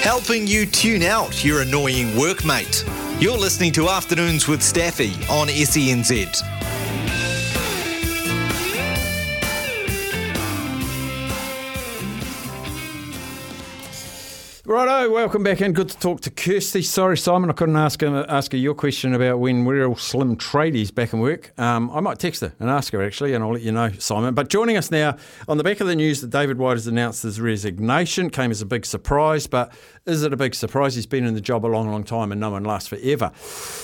Helping you tune out your annoying workmate. You're listening to Afternoons with Staffy on SENZ. Righto, welcome back and Good to talk to Kirsty. Sorry, Simon, I couldn't ask her, ask her your question about when we're all slim tradies back in work. Um, I might text her and ask her actually, and I'll let you know, Simon. But joining us now on the back of the news that David White has announced his resignation came as a big surprise. But is it a big surprise? He's been in the job a long, long time, and no one lasts forever.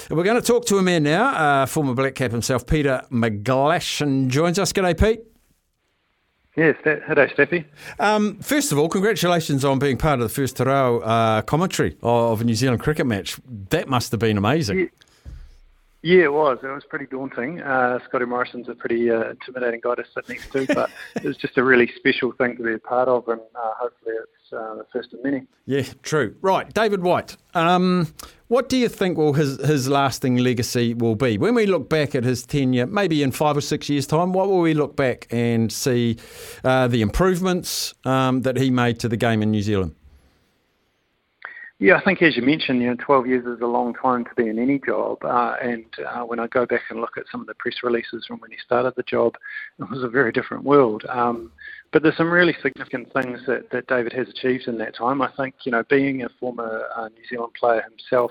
And we're going to talk to a man now, uh, former Black Cap himself, Peter McGlashan, joins us. G'day, Pete. Yes, hello, Steffi. Um, first of all, congratulations on being part of the first Te uh, commentary of a New Zealand cricket match. That must have been amazing. Yeah, yeah it was. It was pretty daunting. Uh, Scotty Morrison's a pretty uh, intimidating guy to sit next to, but it was just a really special thing to be a part of, and uh, hopefully it's uh, the first of many. Yeah, true. Right, David White. Um, what do you think will his, his lasting legacy will be? When we look back at his tenure, maybe in five or six years' time, what will we look back and see uh, the improvements um, that he made to the game in New Zealand? Yeah, I think as you mentioned, you know, 12 years is a long time to be in any job. Uh, and uh, when I go back and look at some of the press releases from when he started the job, it was a very different world. Um, but there's some really significant things that, that David has achieved in that time. I think, you know, being a former uh, New Zealand player himself,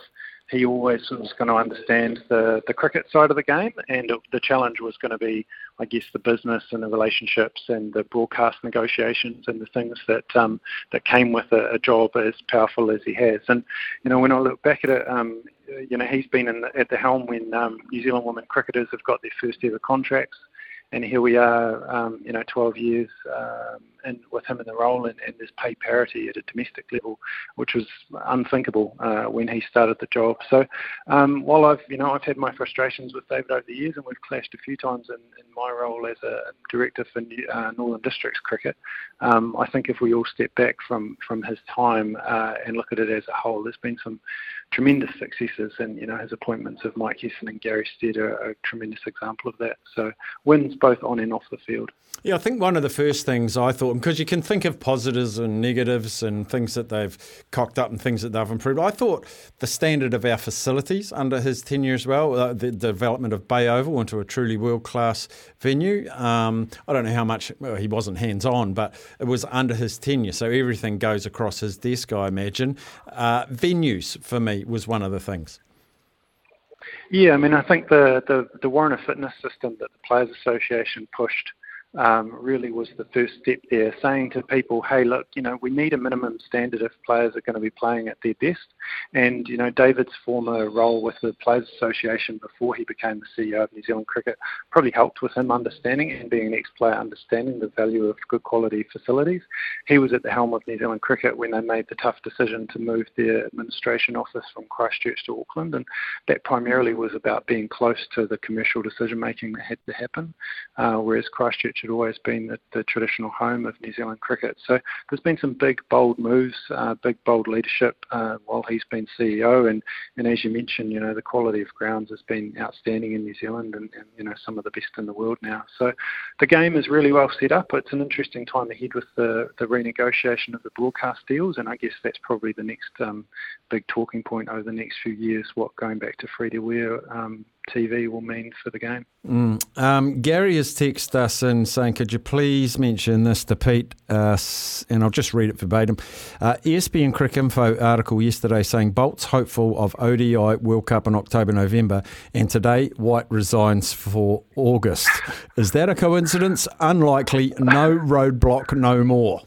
he always was going to understand the, the cricket side of the game, and the challenge was going to be, I guess, the business and the relationships and the broadcast negotiations and the things that um, that came with a, a job as powerful as he has. And you know, when I look back at it, um, you know, he's been the, at the helm when um, New Zealand women cricketers have got their first ever contracts and here we are, um, you know, 12 years um, and with him in the role, and, and there's pay parity at a domestic level, which was unthinkable uh, when he started the job. So, um, while I've, you know, I've had my frustrations with David over the years, and we've clashed a few times in, in my role as a director for uh, Northern Districts cricket, um, I think if we all step back from from his time uh, and look at it as a whole, there's been some tremendous successes, and you know, his appointments of Mike Hesson and Gary Stead are a tremendous example of that. So, wins both on and off the field. Yeah, I think one of the first things I thought, because you can think of positives and negatives and things that they've cocked up and things that they've improved. I thought the standard of our facilities under his tenure as well, uh, the, development of Bay Oval into a truly world class venue. Um, I don't know how much well, he wasn't hands on, but it was under his tenure, so everything goes across his desk, I imagine. Uh, venues for me was one of the things. Yeah, I mean, I think the, the, the Warrant of Fitness system that the Players Association pushed um, really was the first step there, saying to people, hey, look, you know, we need a minimum standard if players are going to be playing at their best. And, you know, David's former role with the Players Association before he became the CEO of New Zealand Cricket probably helped with him understanding and being an ex-player understanding the value of good quality facilities. He was at the helm of New Zealand Cricket when they made the tough decision to move their administration office from Christchurch to Auckland, and that primarily was about being close to the commercial decision making that had to happen, uh, whereas Christchurch had always been the, the, traditional home of New Zealand cricket. So there's been some big, bold moves, uh, big, bold leadership uh, while he's been CEO. And, and as you mentioned, you know, the quality of grounds has been outstanding in New Zealand and, and, you know, some of the best in the world now. So the game is really well set up. It's an interesting time ahead with the, the renegotiation of the broadcast deals. And I guess that's probably the next um, big talking point over the next few years, what going back to free to wear um, TV will mean for the game. Mm. Um, Gary has texted us and saying, could you please mention this to Pete? Uh, and I'll just read it verbatim. Uh, ESPN Cricinfo article yesterday saying Boult's hopeful of ODI World Cup in October, November, and today White resigns for August. Is that a coincidence? Unlikely. No roadblock, no more.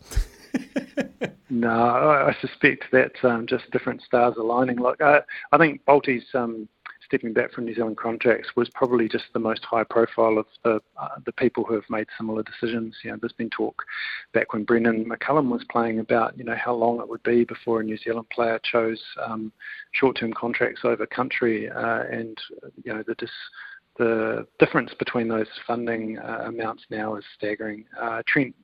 no, I, suspect that's um, just different stars aligning. Look, I, I think Boulty's um, stepping back from New Zealand contracts was probably just the most high profile of the uh, the people who have made similar decisions. You know, there's been talk back when Brendon McCullum was playing about you know how long it would be before a New Zealand player chose um, short-term contracts over country, uh, and you know the dis- the difference between those funding uh, amounts now is staggering. Uh, Trent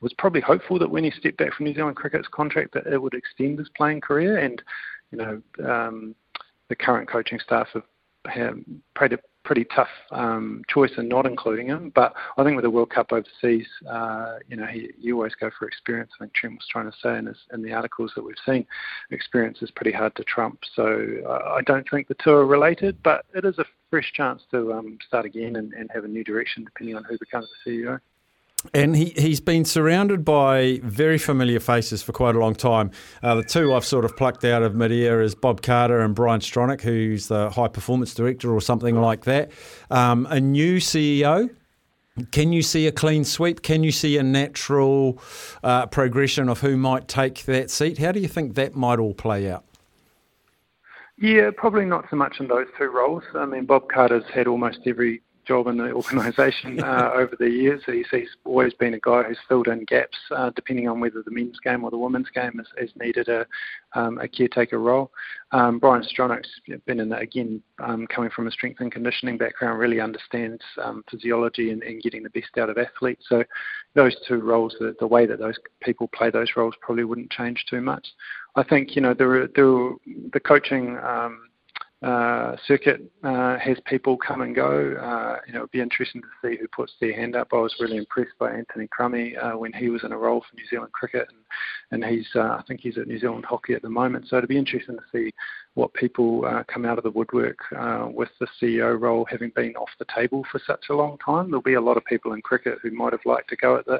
was probably hopeful that when he stepped back from New Zealand cricket's contract that it would extend his playing career, and you know um, the current coaching staff have, a pretty tough um, choice in not including him. But I think with the World Cup overseas, uh, you know, he, you always go for experience. I think Trent was trying to say in, his, in the articles that we've seen, experience is pretty hard to trump. So uh, I don't think the two are related, but it is a fresh chance to um, start again and, and have a new direction depending on who becomes the CEO. And he, he's been surrounded by very familiar faces for quite a long time. Uh, the two I've sort of plucked out of mid-air is Bob Carter and Brian Stronach, who's the high performance director or something like that. Um, a new CEO. Can you see a clean sweep? Can you see a natural uh, progression of who might take that seat? How do you think that might all play out? Yeah, probably not so much in those two roles. I mean, Bob Carter's had almost every job in the organisation uh, over the years. He's, he's, always been a guy who's filled in gaps, uh, depending on whether the men's game or the women's game has, has needed a, um, a caretaker role. Um, Brian Stronach's been in the, again, um, coming from a strength and conditioning background, really understands um, physiology and, and, getting the best out of athletes. So those two roles, the, the way that those people play those roles probably wouldn't change too much. I think, you know, the, the, the coaching um, uh, circuit uh, has people come and go. Uh, you know, it'd be interesting to see who puts their hand up. I was really impressed by Anthony Crummy uh, when he was in a role for New Zealand cricket, and, and he's uh, I think he's at New Zealand hockey at the moment. So it'd be interesting to see what people uh, come out of the woodwork uh, with the CEO role having been off the table for such a long time. There'll be a lot of people in cricket who might have liked to go at the,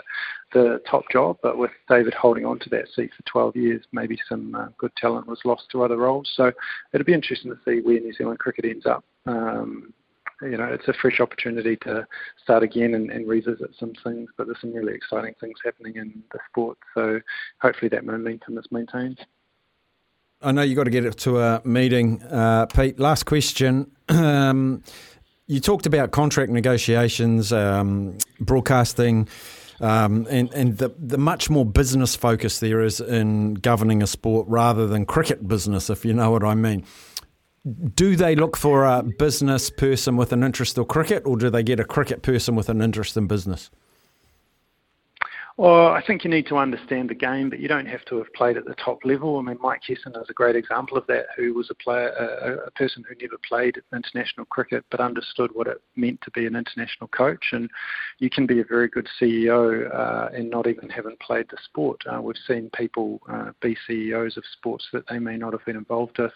the top job, but with David holding on to that seat for 12 years, maybe some uh, good talent was lost to other roles. So it'll be interesting to see where New Zealand cricket ends up. Um, you know, it's a fresh opportunity to start again and, and, revisit some things, but there's some really exciting things happening in the sport. So hopefully that momentum is maintained. I know you've got to get it to a meeting, uh, Pete. Last question. Um, you talked about contract negotiations, um, broadcasting, um, and, and the, the much more business focus there is in governing a sport rather than cricket business, if you know what I mean. Do they look for a business person with an interest in cricket, or do they get a cricket person with an interest in business? Well, I think you need to understand the game, but you don't have to have played at the top level. I mean, Mike Hesson is a great example of that, who was a player, a, a person who never played international cricket but understood what it meant to be an international coach. And you can be a very good CEO uh, and not even haven't played the sport. Uh, we've seen people uh, be CEOs of sports that they may not have been involved with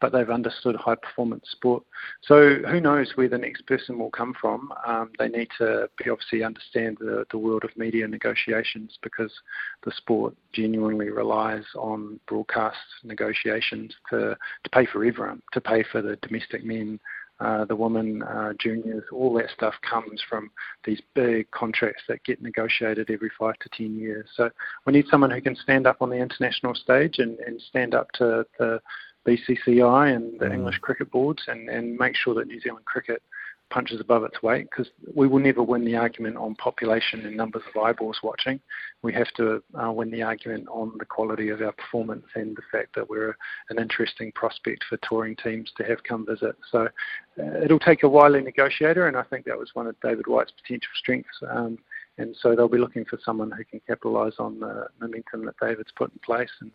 but they've understood high performance sport. So who knows where the next person will come from? Um, they need to be obviously understand the, the world of media negotiations because the sport genuinely relies on broadcast negotiations to, to pay for everyone, to pay for the domestic men, uh, the women, uh, juniors, all that stuff comes from these big contracts that get negotiated every five to ten years. So we need someone who can stand up on the international stage and, and stand up to the BCCI and the mm. English cricket boards and, and make sure that New Zealand cricket punches above its weight because we will never win the argument on population and numbers of eyeballs watching. We have to uh, win the argument on the quality of our performance and the fact that we're an interesting prospect for touring teams to have come visit. So uh, it'll take a wily negotiator, and I think that was one of David White's potential strengths. Um, and so they'll be looking for someone who can capitalise on the momentum that David's put in place and,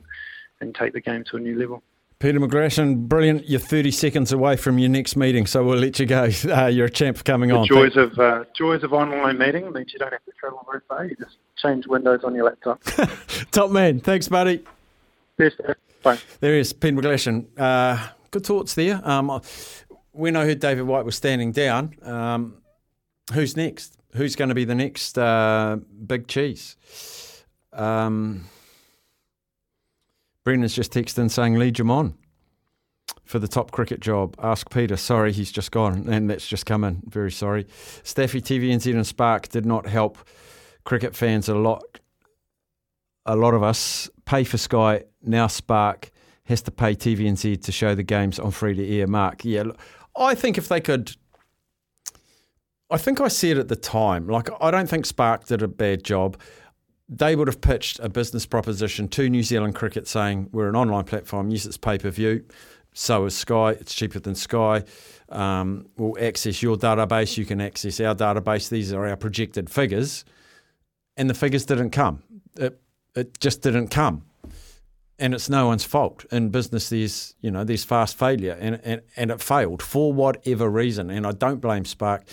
and take the game to a new level. Peter McGlashan, brilliant. You're 30 seconds away from your next meeting, so we'll let you go. Uh, you're a champ for coming the on. Joys of uh, joys of online meeting means you don't have to travel very far. You just change windows on your laptop. Top man. Thanks, buddy. Yes, Bye. There is Peter McGlashan. Uh, good thoughts there. Um, when I heard David White was standing down, um, who's next? Who's going to be the next uh, big cheese? Um, Brendan's just texted in saying lead him on for the top cricket job. Ask Peter. Sorry, he's just gone, and that's just come in. Very sorry. Staffy, TVNZ, and Spark did not help cricket fans a lot. A lot of us pay for Sky now. Spark has to pay TVNZ to show the games on free to air. Mark, yeah. Look, I think if they could. I think I said at the time, like, I don't think Spark did a bad job. They would have pitched a business proposition to New Zealand Cricket saying, we're an online platform, yes, it's pay per view. So is Sky, it's cheaper than Sky. Um, we'll access your database, you can access our database. These are our projected figures. And the figures didn't come. It, it just didn't come and it's no one's fault in business. There's you know there's fast failure, and, and and it failed for whatever reason. And I don't blame Spark.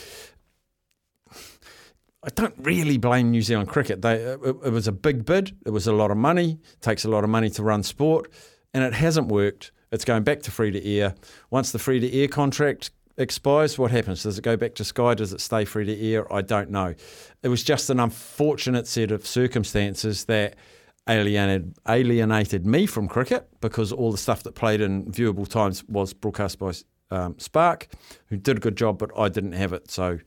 I don't really blame New Zealand cricket. They it, it was a big bid. It was a lot of money. It takes a lot of money to run sport, and it hasn't worked. It's going back to free to air. Once the free to air contract expires, what happens? Does it go back to Sky? Does it stay free to air? I don't know. It was just an unfortunate set of circumstances that alienated alienated me from cricket because all the stuff that played in viewable times was broadcast by um, Spark, who did a good job, but I didn't have it. So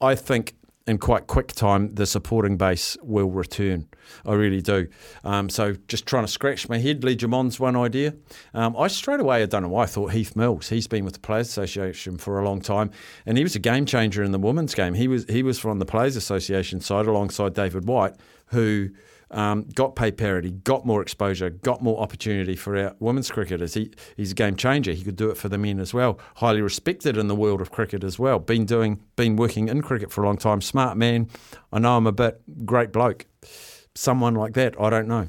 I think in quite quick time the supporting base will return. I really do. Um, so just trying to scratch my head. Lee Germon's one idea. Um, I straight away I don't know why I thought Heath Mills. He's been with the Players Association for a long time, and he was a game changer in the women's game. He was he was from the Players Association side alongside David White, who um, got pay parity, got more exposure, got more opportunity for our women's cricketers. He, he's a game changer. He could do it for the men as well. Highly respected in the world of cricket as well. Been doing, been working in cricket for a long time. Smart man. I know him a bit. Great bloke. Someone like that, I don't know.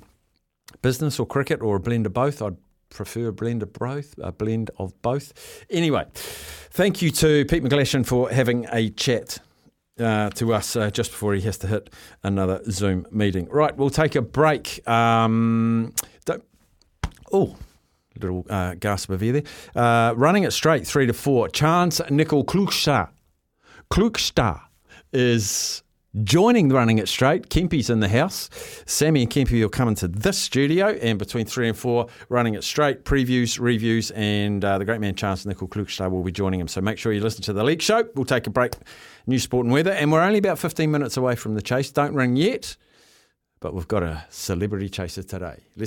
Business or cricket or a blend of both. I'd prefer a blend of both. A blend of both. Anyway, thank you to Pete McGlashan for having a chat uh, to us uh, just before he has to hit another Zoom meeting. Right, we'll take a break. Um, oh, little uh, gasp of air there. Uh, running it straight, three to four. Chance Nicol Klukstad. Klokstad is joining the running it straight. Kempy's in the house. Sammy and Kempy will come into this studio, and between three and four, running it straight, previews, reviews, and uh, the great man Charnze Nicoll-Klokstad will be joining him. So make sure you listen to the League Show. We'll take a break. New sport and weather, and we're only about 15 minutes away from the chase. Don't ring yet, but we've got a celebrity chaser today. Let's